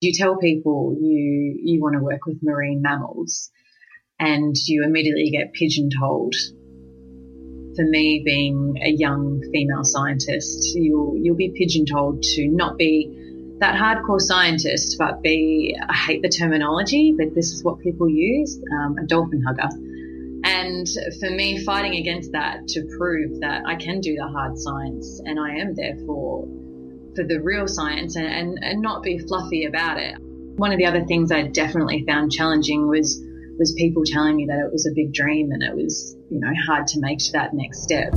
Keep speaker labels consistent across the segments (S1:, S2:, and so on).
S1: You tell people you, you want to work with marine mammals and you immediately get pigeonholed. For me, being a young female scientist, you'll, you'll be pigeonholed to not be that hardcore scientist, but be, I hate the terminology, but this is what people use, um, a dolphin hugger. And for me, fighting against that to prove that I can do the hard science and I am there for, the real science and, and, and not be fluffy about it. One of the other things I definitely found challenging was, was people telling me that it was a big dream and it was, you know, hard to make to that next step.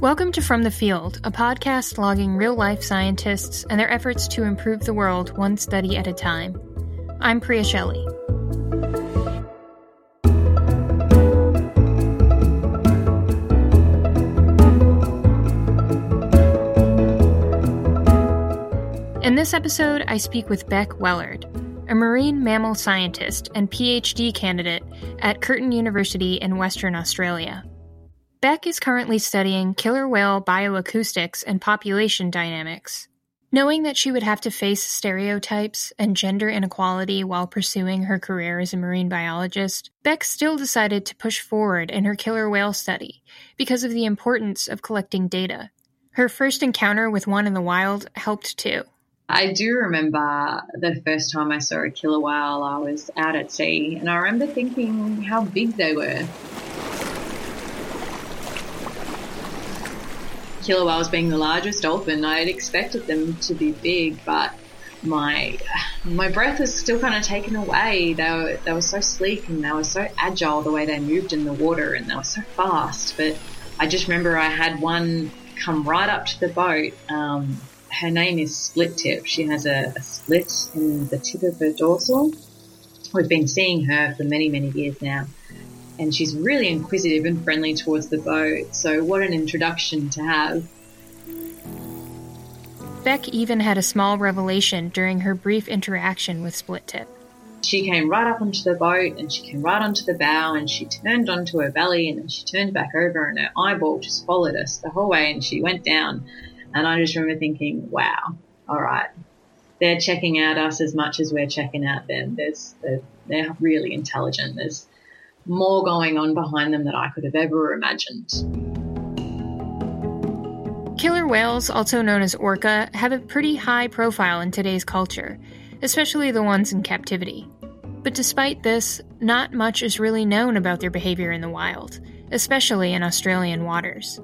S2: Welcome to From the Field, a podcast logging real life scientists and their efforts to improve the world one study at a time. I'm Priya Shelley. This episode, I speak with Beck Wellard, a marine mammal scientist and PhD candidate at Curtin University in Western Australia. Beck is currently studying killer whale bioacoustics and population dynamics. Knowing that she would have to face stereotypes and gender inequality while pursuing her career as a marine biologist, Beck still decided to push forward in her killer whale study because of the importance of collecting data. Her first encounter with one in the wild helped too.
S1: I do remember the first time I saw a killer whale, I was out at sea, and I remember thinking how big they were. killer whales being the largest dolphin, I had expected them to be big, but my my breath was still kind of taken away. They were they were so sleek and they were so agile the way they moved in the water and they were so fast. But I just remember I had one come right up to the boat. Um, her name is Split Tip. She has a, a split in the tip of her dorsal. We've been seeing her for many many years now and she's really inquisitive and friendly towards the boat. So, what an introduction to have.
S2: Beck even had a small revelation during her brief interaction with Split Tip.
S1: She came right up onto the boat and she came right onto the bow and she turned onto her belly and then she turned back over and her eyeball just followed us the whole way and she went down. And I just remember thinking, wow, all right, they're checking out us as much as we're checking out them. There's, they're, they're really intelligent. There's more going on behind them than I could have ever imagined.
S2: Killer whales, also known as orca, have a pretty high profile in today's culture, especially the ones in captivity. But despite this, not much is really known about their behavior in the wild, especially in Australian waters.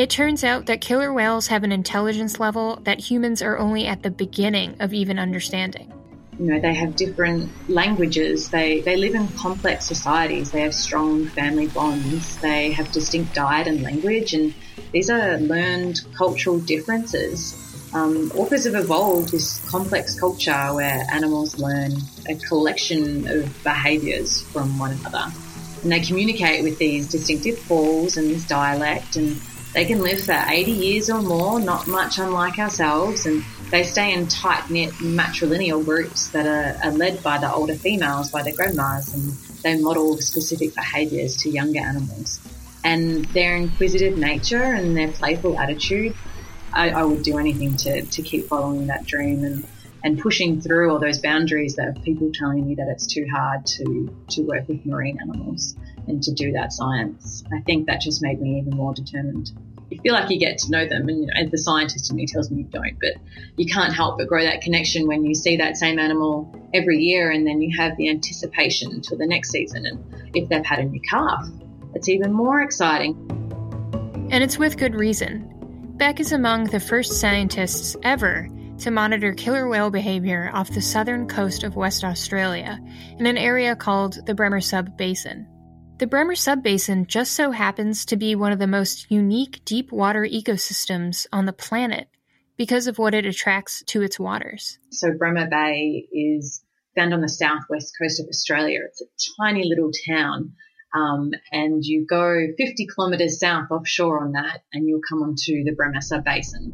S2: It turns out that killer whales have an intelligence level that humans are only at the beginning of even understanding
S1: you know, they have different languages. They, they live in complex societies. They have strong family bonds. They have distinct diet and language. And these are learned cultural differences. Um, orcas have evolved this complex culture where animals learn a collection of behaviors from one another. And they communicate with these distinctive calls and this dialect and they can live for 80 years or more, not much unlike ourselves, and they stay in tight knit matrilineal groups that are, are, led by the older females, by their grandmas, and they model specific behaviours to younger animals. And their inquisitive nature and their playful attitude, I, I would do anything to, to keep following that dream and, and pushing through all those boundaries that people telling me that it's too hard to, to work with marine animals and to do that science. I think that just made me even more determined. You feel like you get to know them, and you know, the scientist in me tells me you don't, but you can't help but grow that connection when you see that same animal every year, and then you have the anticipation until the next season. And if they've had a new calf, it's even more exciting.
S2: And it's with good reason. Beck is among the first scientists ever to monitor killer whale behavior off the southern coast of West Australia in an area called the Bremer Sub Basin. The Bremer Subbasin just so happens to be one of the most unique deep water ecosystems on the planet because of what it attracts to its waters.
S1: So, Bremer Bay is found on the southwest coast of Australia. It's a tiny little town. Um, and you go 50 kilometres south offshore on that, and you'll come onto the Bremer Subbasin.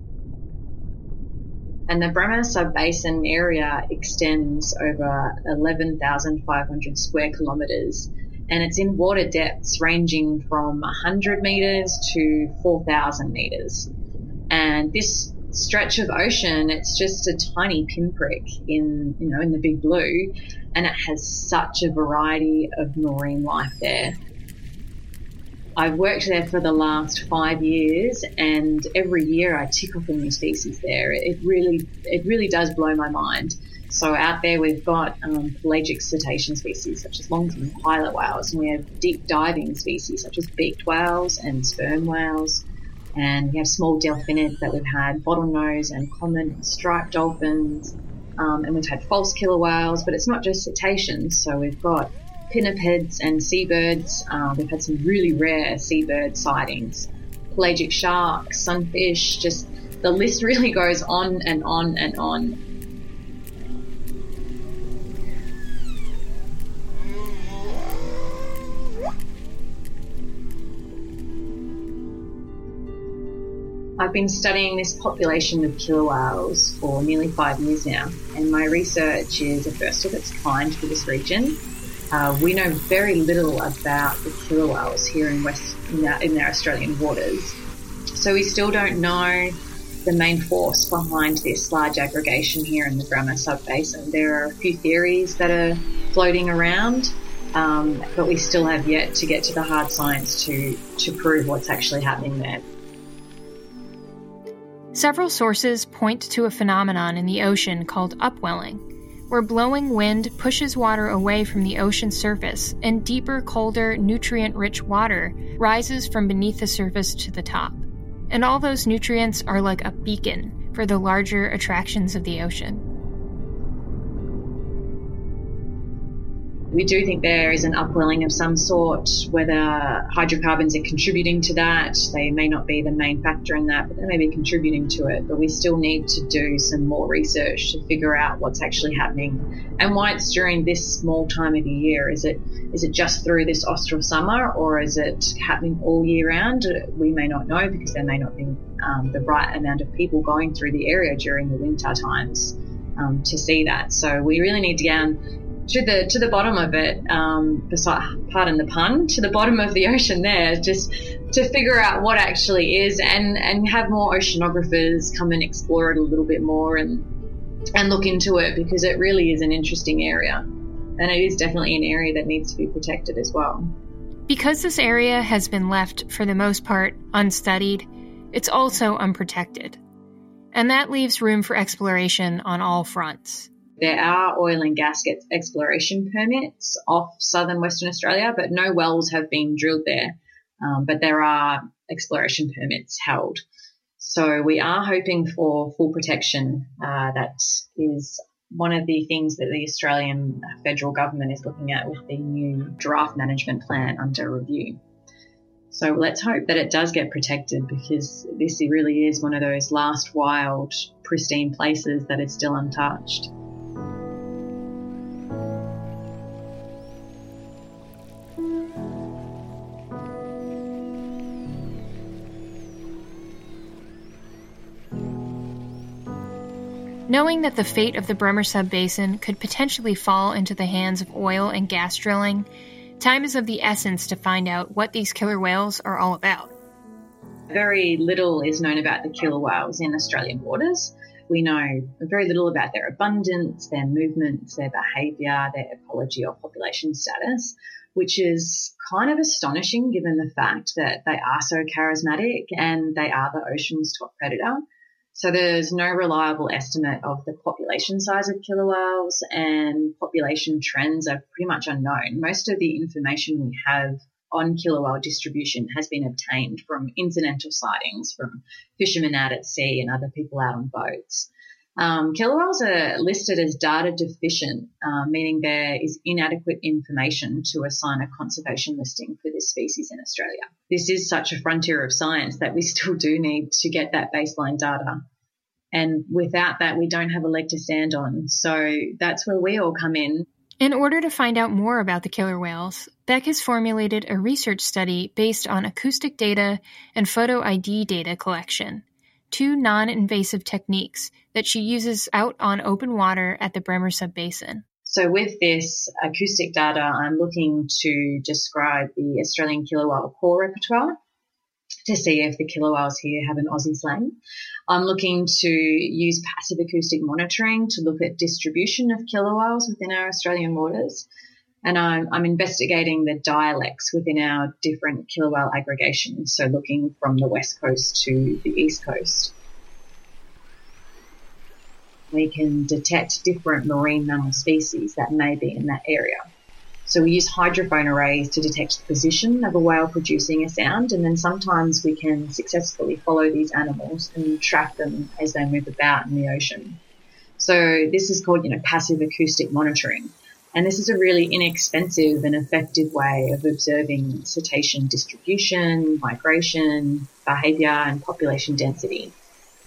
S1: And the Bremer Subbasin area extends over 11,500 square kilometres and it's in water depths ranging from 100 meters to 4,000 meters. And this stretch of ocean, it's just a tiny pinprick in, you know, in the big blue, and it has such a variety of marine life there. I've worked there for the last five years, and every year I tick off a new species there. It really, it really does blow my mind. So out there we've got um, pelagic cetacean species such as longfin pilot whales, and we have deep diving species such as beaked whales and sperm whales. And we have small delphinids that we've had bottlenose and common striped dolphins. Um, and we've had false killer whales, but it's not just cetaceans. So we've got pinnipeds and seabirds. Uh, we've had some really rare seabird sightings. Pelagic sharks, sunfish, just the list really goes on and on and on. I've been studying this population of killer whales for nearly five years now, and my research is a first of its kind for this region. Uh, we know very little about the killer whales here in West in our, in our Australian waters, so we still don't know the main force behind this large aggregation here in the Bremer subbasin. There are a few theories that are floating around, um, but we still have yet to get to the hard science to to prove what's actually happening there.
S2: Several sources point to a phenomenon in the ocean called upwelling, where blowing wind pushes water away from the ocean surface and deeper, colder, nutrient rich water rises from beneath the surface to the top. And all those nutrients are like a beacon for the larger attractions of the ocean.
S1: We do think there is an upwelling of some sort, whether hydrocarbons are contributing to that. They may not be the main factor in that, but they may be contributing to it. But we still need to do some more research to figure out what's actually happening and why it's during this small time of the year. Is it is it just through this austral summer or is it happening all year round? We may not know because there may not be um, the right amount of people going through the area during the winter times um, to see that. So we really need to get on to the to the bottom of it, um, pardon the pun, to the bottom of the ocean there, just to figure out what actually is, and and have more oceanographers come and explore it a little bit more and and look into it because it really is an interesting area, and it is definitely an area that needs to be protected as well.
S2: Because this area has been left, for the most part, unstudied, it's also unprotected. And that leaves room for exploration on all fronts.
S1: There are oil and gas exploration permits off southern Western Australia, but no wells have been drilled there. Um, but there are exploration permits held. So we are hoping for full protection. Uh, that is one of the things that the Australian federal government is looking at with the new draft management plan under review. So let's hope that it does get protected because this really is one of those last wild, pristine places that is still untouched.
S2: Knowing that the fate of the Bremer Sub Basin could potentially fall into the hands of oil and gas drilling, time is of the essence to find out what these killer whales are all about.
S1: Very little is known about the killer whales in Australian waters. We know very little about their abundance, their movements, their behaviour, their ecology or population status, which is kind of astonishing given the fact that they are so charismatic and they are the ocean's top predator. So there's no reliable estimate of the population size of killer whales and population trends are pretty much unknown. Most of the information we have on killer whale distribution has been obtained from incidental sightings from fishermen out at sea and other people out on boats. Um, killer whales are listed as data deficient, uh, meaning there is inadequate information to assign a conservation listing for this species in Australia. This is such a frontier of science that we still do need to get that baseline data. And without that, we don't have a leg to stand on. So that's where we all come in.
S2: In order to find out more about the killer whales, Beck has formulated a research study based on acoustic data and photo ID data collection two non invasive techniques that she uses out on open water at the Bremer Sub Basin.
S1: So with this acoustic data, I'm looking to describe the Australian killer call repertoire to see if the killer here have an Aussie slang. I'm looking to use passive acoustic monitoring to look at distribution of killer within our Australian waters. And I'm, I'm investigating the dialects within our different killer aggregations, so looking from the west coast to the east coast we can detect different marine mammal species that may be in that area. So we use hydrophone arrays to detect the position of a whale producing a sound, and then sometimes we can successfully follow these animals and track them as they move about in the ocean. So this is called, you know, passive acoustic monitoring. And this is a really inexpensive and effective way of observing cetacean distribution, migration, behavior, and population density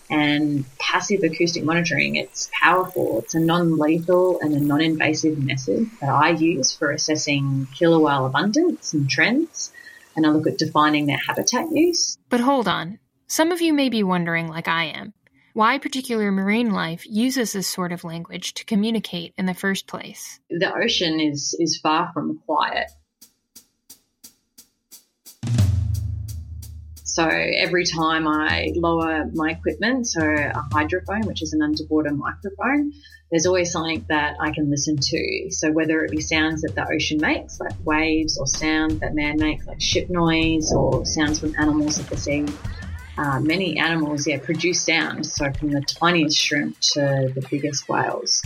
S1: and passive acoustic monitoring. It's powerful. It's a non-lethal and a non-invasive method that I use for assessing killer whale abundance and trends. And I look at defining their habitat use.
S2: But hold on. Some of you may be wondering, like I am, why particular marine life uses this sort of language to communicate in the first place.
S1: The ocean is, is far from quiet. So every time I lower my equipment, so a hydrophone, which is an underwater microphone, there's always something that I can listen to. So whether it be sounds that the ocean makes, like waves, or sounds that man makes, like ship noise, or sounds from animals at the sea. Uh, many animals, yeah, produce sound. So from the tiniest shrimp to the biggest whales.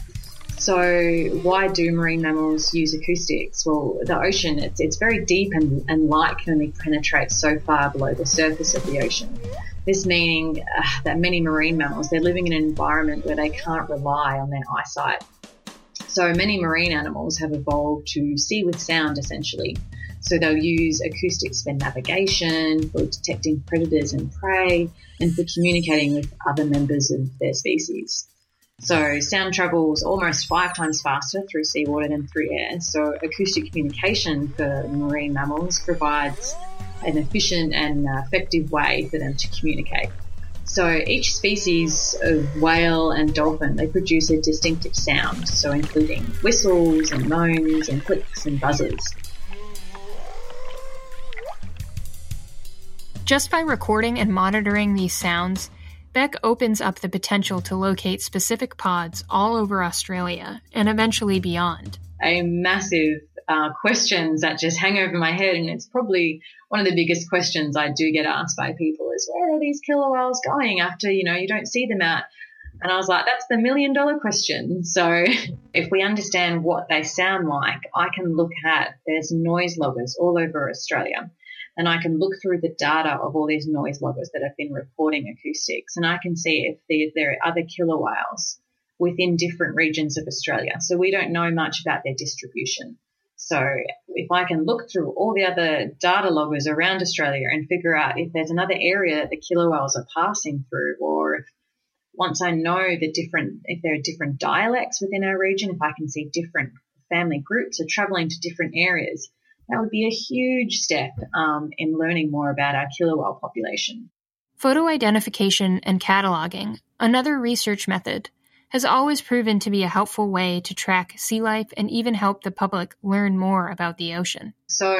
S1: So why do marine mammals use acoustics? Well, the ocean, it's, it's very deep and, and light can only penetrate so far below the surface of the ocean. This meaning uh, that many marine mammals, they're living in an environment where they can't rely on their eyesight. So many marine animals have evolved to see with sound essentially. So they'll use acoustics for navigation, for detecting predators and prey, and for communicating with other members of their species. So sound travels almost five times faster through seawater than through air. So acoustic communication for marine mammals provides an efficient and uh, effective way for them to communicate. So each species of whale and dolphin, they produce a distinctive sound, so including whistles and moans and clicks and buzzes.
S2: Just by recording and monitoring these sounds, Beck opens up the potential to locate specific pods all over Australia and eventually beyond.
S1: A massive uh, questions that just hang over my head, and it's probably one of the biggest questions I do get asked by people is where are these killer whales going after you know you don't see them out? And I was like, that's the million dollar question. So if we understand what they sound like, I can look at there's noise loggers all over Australia and I can look through the data of all these noise loggers that have been reporting acoustics, and I can see if there are other killer whales within different regions of Australia. So we don't know much about their distribution. So if I can look through all the other data loggers around Australia and figure out if there's another area that the killer whales are passing through, or if once I know the different, if there are different dialects within our region, if I can see different family groups are traveling to different areas, that would be a huge step um, in learning more about our killer whale population.
S2: Photo identification and cataloging, another research method, has always proven to be a helpful way to track sea life and even help the public learn more about the ocean.
S1: So,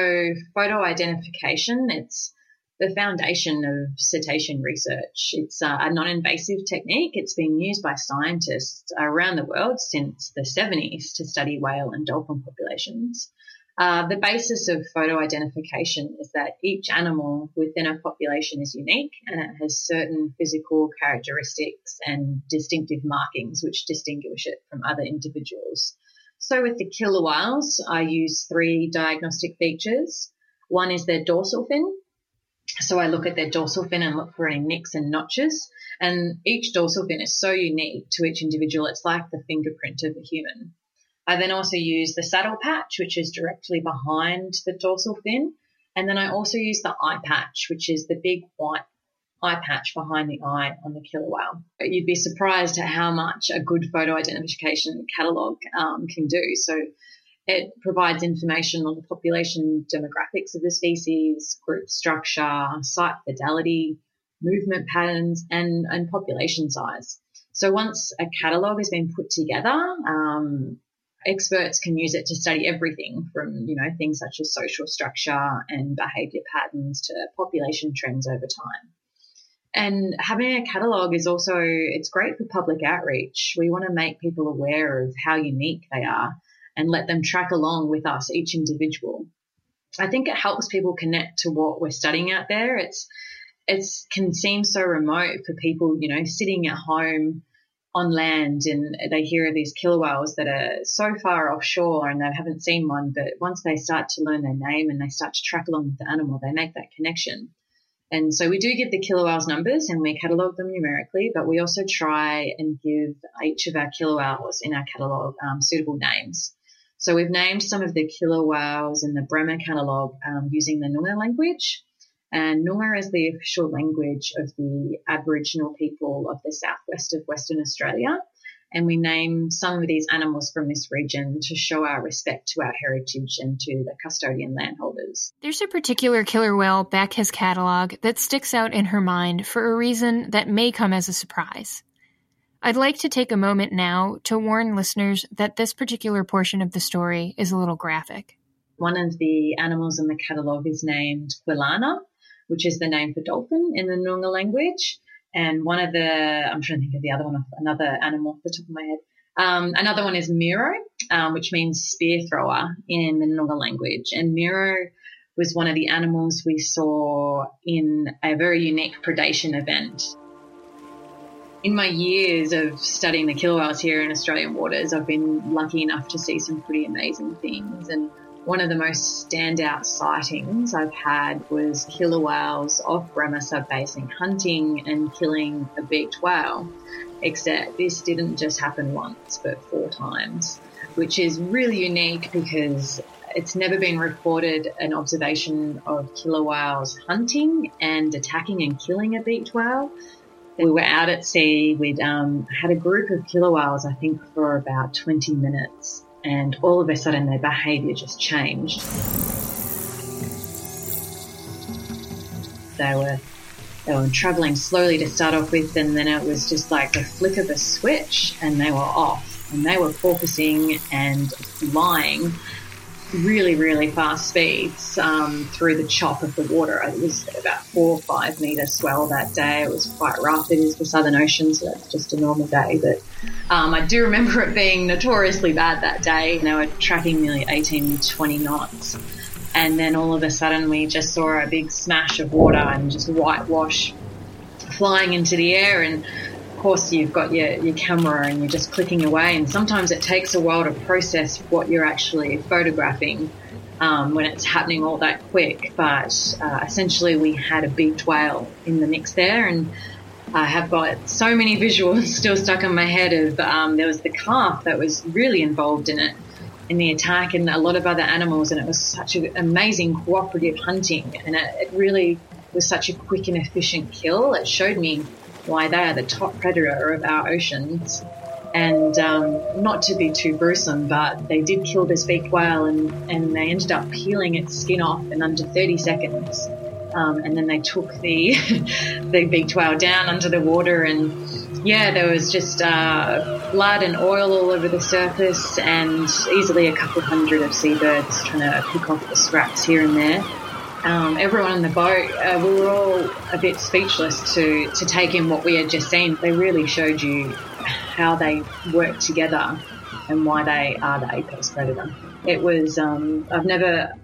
S1: photo identification, it's the foundation of cetacean research. It's a non invasive technique. It's been used by scientists around the world since the 70s to study whale and dolphin populations. Uh, the basis of photo identification is that each animal within a population is unique and it has certain physical characteristics and distinctive markings which distinguish it from other individuals. So with the killer whales, I use three diagnostic features. One is their dorsal fin. So I look at their dorsal fin and look for any nicks and notches. And each dorsal fin is so unique to each individual, it's like the fingerprint of a human. I then also use the saddle patch, which is directly behind the dorsal fin. And then I also use the eye patch, which is the big white eye patch behind the eye on the killer whale. You'd be surprised at how much a good photo identification catalogue um, can do. So it provides information on the population demographics of the species, group structure, site fidelity, movement patterns, and, and population size. So once a catalogue has been put together, um, experts can use it to study everything from, you know, things such as social structure and behavior patterns to population trends over time. And having a catalogue is also, it's great for public outreach. We want to make people aware of how unique they are and let them track along with us, each individual. I think it helps people connect to what we're studying out there. It's, it can seem so remote for people, you know, sitting at home on land and they hear of these killer whales that are so far offshore and they haven't seen one. But once they start to learn their name and they start to track along with the animal, they make that connection. And so we do give the killer whales numbers and we catalogue them numerically, but we also try and give each of our killer whales in our catalogue um, suitable names. So we've named some of the killer whales in the Bremer catalogue um, using the Noongar language. And Noongar is the official language of the Aboriginal people of the southwest of Western Australia and we name some of these animals from this region to show our respect to our heritage and to the custodian landholders.
S2: There's a particular killer whale back his catalogue that sticks out in her mind for a reason that may come as a surprise. I'd like to take a moment now to warn listeners that this particular portion of the story is a little graphic.
S1: One of the animals in the catalogue is named Quilana, which is the name for dolphin in the Noongar language. And one of the, I'm trying to think of the other one, another animal off the top of my head. Um, another one is Miro, um, which means spear thrower in the Noongar language. And Miro was one of the animals we saw in a very unique predation event. In my years of studying the killer whales here in Australian waters, I've been lucky enough to see some pretty amazing things. And one of the most standout sightings I've had was killer whales off Bremer Sub-Basin hunting and killing a beaked whale. Except this didn't just happen once, but four times, which is really unique because it's never been reported an observation of killer whales hunting and attacking and killing a beaked whale. We were out at sea. We'd um, had a group of killer whales, I think, for about 20 minutes and all of a sudden their behavior just changed. They were they were traveling slowly to start off with, and then it was just like the flick of a switch, and they were off, and they were focusing and flying really, really fast speeds um, through the chop of the water. It was about four or five metre swell that day. It was quite rough. It is the Southern Ocean, so that's just a normal day. But um, I do remember it being notoriously bad that day. They were tracking nearly 18, 20 knots. And then all of a sudden we just saw a big smash of water and just whitewash flying into the air and of course you've got your, your camera and you're just clicking away and sometimes it takes a while to process what you're actually photographing um, when it's happening all that quick but uh, essentially we had a beaked whale in the mix there and I have got so many visuals still stuck in my head of um, there was the calf that was really involved in it in the attack and a lot of other animals and it was such an amazing cooperative hunting and it, it really was such a quick and efficient kill it showed me why they are the top predator of our oceans. And um, not to be too gruesome, but they did kill this beaked whale and, and they ended up peeling its skin off in under 30 seconds. Um, and then they took the the beaked whale down under the water and yeah, there was just uh, blood and oil all over the surface and easily a couple hundred of seabirds trying to pick off the scraps here and there um, everyone on the boat, uh, we were all a bit speechless to, to take in what we had just seen. They really showed you how they work together and why they are the apex predator. It was, um, I've never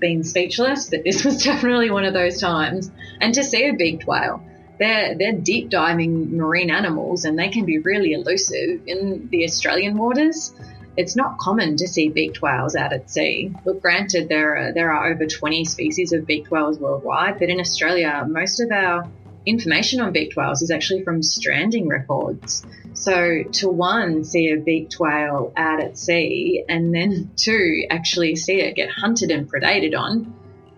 S1: been speechless, but this was definitely one of those times. And to see a beaked whale, they're, they're deep diving marine animals and they can be really elusive in the Australian waters it's not common to see beaked whales out at sea. Look, granted, there are, there are over 20 species of beaked whales worldwide, but in Australia, most of our information on beaked whales is actually from stranding records. So to one, see a beaked whale out at sea, and then two, actually see it get hunted and predated on.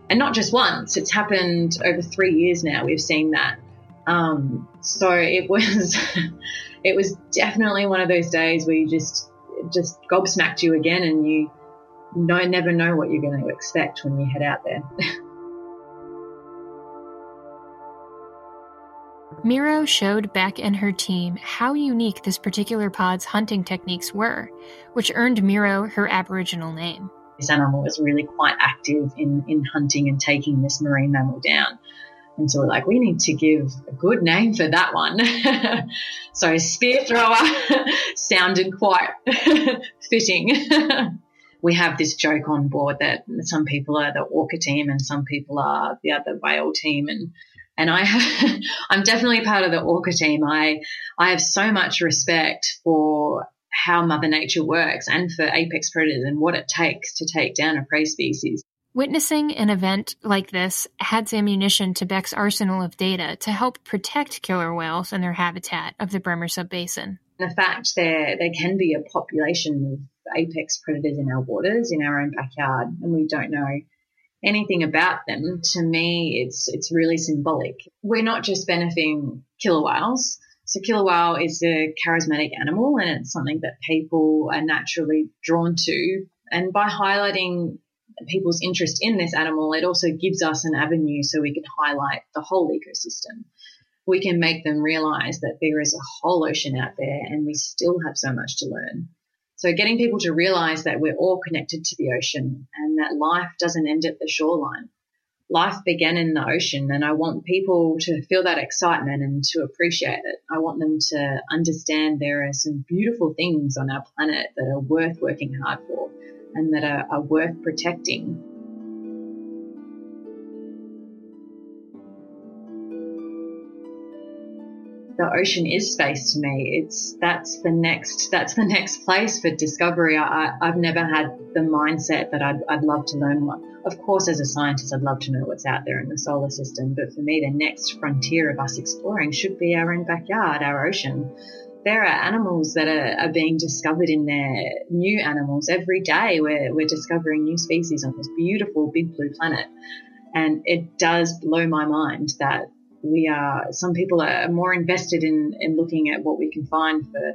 S1: And not just once, it's happened over three years now. We've seen that. Um, so it was, it was definitely one of those days where you just just gobsmacked you again and you know, never know what you're going to expect when you head out there.
S2: Miro showed Beck and her team how unique this particular pod's hunting techniques were, which earned Miro her Aboriginal name.
S1: This animal was really quite active in, in hunting and taking this marine mammal down. And so we're like, we need to give a good name for that one. so spear thrower sounded quite fitting. we have this joke on board that some people are the orca team and some people are the other whale team and and I have, I'm definitely part of the orca team. I I have so much respect for how Mother Nature works and for apex predators and what it takes to take down a prey species.
S2: Witnessing an event like this adds ammunition to Beck's arsenal of data to help protect killer whales and their habitat of the Bremer Subbasin.
S1: The fact there there can be a population of apex predators in our waters in our own backyard, and we don't know anything about them. To me, it's it's really symbolic. We're not just benefiting killer whales. So killer whale is a charismatic animal, and it's something that people are naturally drawn to. And by highlighting people's interest in this animal, it also gives us an avenue so we can highlight the whole ecosystem. We can make them realize that there is a whole ocean out there and we still have so much to learn. So getting people to realize that we're all connected to the ocean and that life doesn't end at the shoreline. Life began in the ocean and I want people to feel that excitement and to appreciate it. I want them to understand there are some beautiful things on our planet that are worth working hard for and that are, are worth protecting. The ocean is space to me. It's that's the next that's the next place for discovery. I, have never had the mindset that I'd, I'd love to learn more. Of course, as a scientist, I'd love to know what's out there in the solar system. But for me, the next frontier of us exploring should be our own backyard, our ocean there are animals that are, are, being discovered in there, new animals every day. We're, we're discovering new species on this beautiful big blue planet. And it does blow my mind that we are, some people are more invested in, in looking at what we can find for,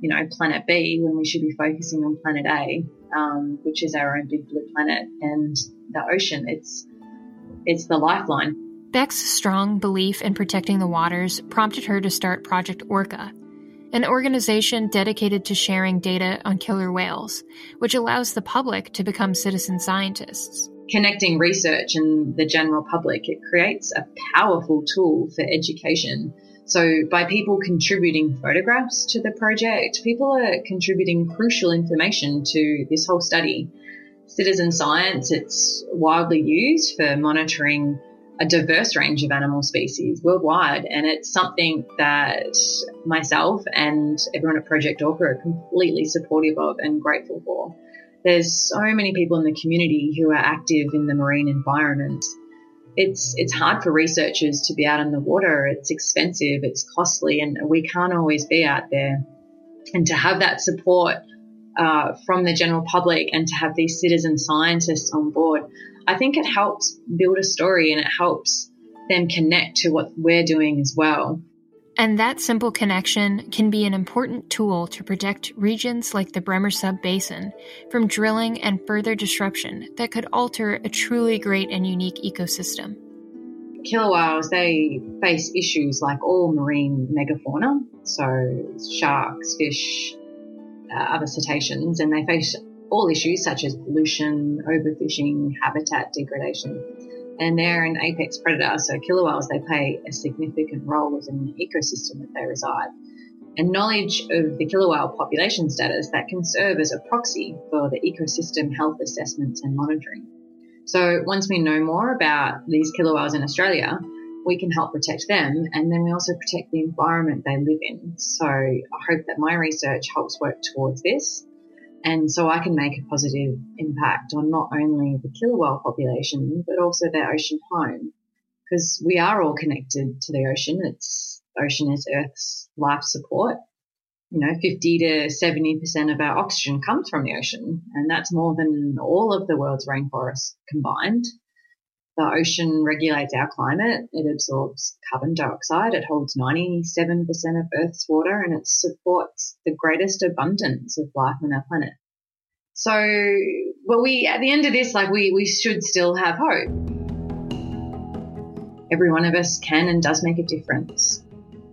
S1: you know, planet B when we should be focusing on planet A, um, which is our own big blue planet and the ocean. It's, it's the lifeline.
S2: Beck's strong belief in protecting the waters prompted her to start Project Orca, an organization dedicated to sharing data on killer whales, which allows the public to become citizen scientists.
S1: Connecting research and the general public, it creates a powerful tool for education. So, by people contributing photographs to the project, people are contributing crucial information to this whole study. Citizen science, it's widely used for monitoring a diverse range of animal species worldwide. And it's something that myself and everyone at Project Orca are completely supportive of and grateful for. There's so many people in the community who are active in the marine environment. It's, it's hard for researchers to be out in the water. It's expensive, it's costly, and we can't always be out there. And to have that support uh, from the general public and to have these citizen scientists on board, I think it helps build a story and it helps them connect to what we're doing as well.
S2: And that simple connection can be an important tool to protect regions like the Bremer Sub Basin from drilling and further disruption that could alter a truly great and unique ecosystem.
S1: Killer whales, they face issues like all marine megafauna, so sharks, fish, uh, other cetaceans, and they face all issues such as pollution, overfishing, habitat degradation. And they're an apex predator, so killer whales, they play a significant role within the ecosystem that they reside. And knowledge of the killer whale population status that can serve as a proxy for the ecosystem health assessments and monitoring. So once we know more about these killer whales in Australia, we can help protect them and then we also protect the environment they live in. So I hope that my research helps work towards this and so I can make a positive impact on not only the killer whale population, but also their ocean home. Because we are all connected to the ocean. It's, ocean is Earth's life support. You know, 50 to 70% of our oxygen comes from the ocean. And that's more than all of the world's rainforests combined. The ocean regulates our climate. It absorbs carbon dioxide. It holds 97% of Earth's water and it supports the greatest abundance of life on our planet. So, well, we, at the end of this, like we, we should still have hope. Every one of us can and does make a difference.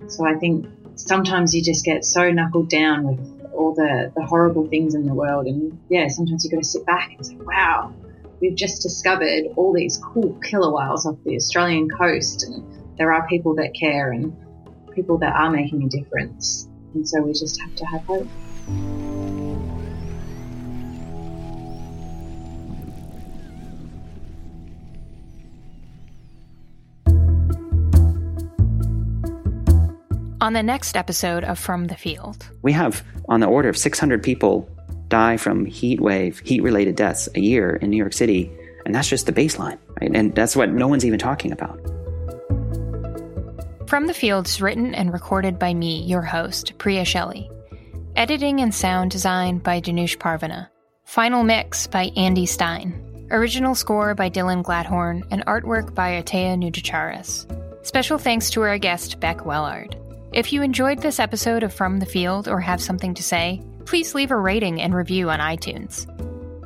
S1: So I think sometimes you just get so knuckled down with all the, the horrible things in the world. And yeah, sometimes you've got to sit back and say, wow, we've just discovered all these cool killer whales off the Australian coast. And there are people that care and people that are making a difference. And so we just have to have hope.
S2: On the next episode of From the Field,
S3: we have on the order of 600 people die from heat wave, heat related deaths a year in New York City. And that's just the baseline, right? And that's what no one's even talking about.
S2: From the Field's written and recorded by me, your host, Priya Shelley. Editing and sound design by Danush Parvana. Final mix by Andy Stein. Original score by Dylan Gladhorn and artwork by Atea Nujacharis. Special thanks to our guest, Beck Wellard. If you enjoyed this episode of From the Field or have something to say, please leave a rating and review on iTunes.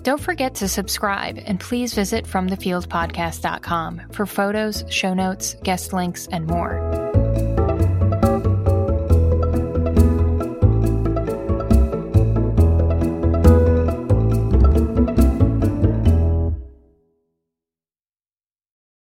S2: Don't forget to subscribe and please visit FromTheFieldPodcast.com for photos, show notes, guest links, and more.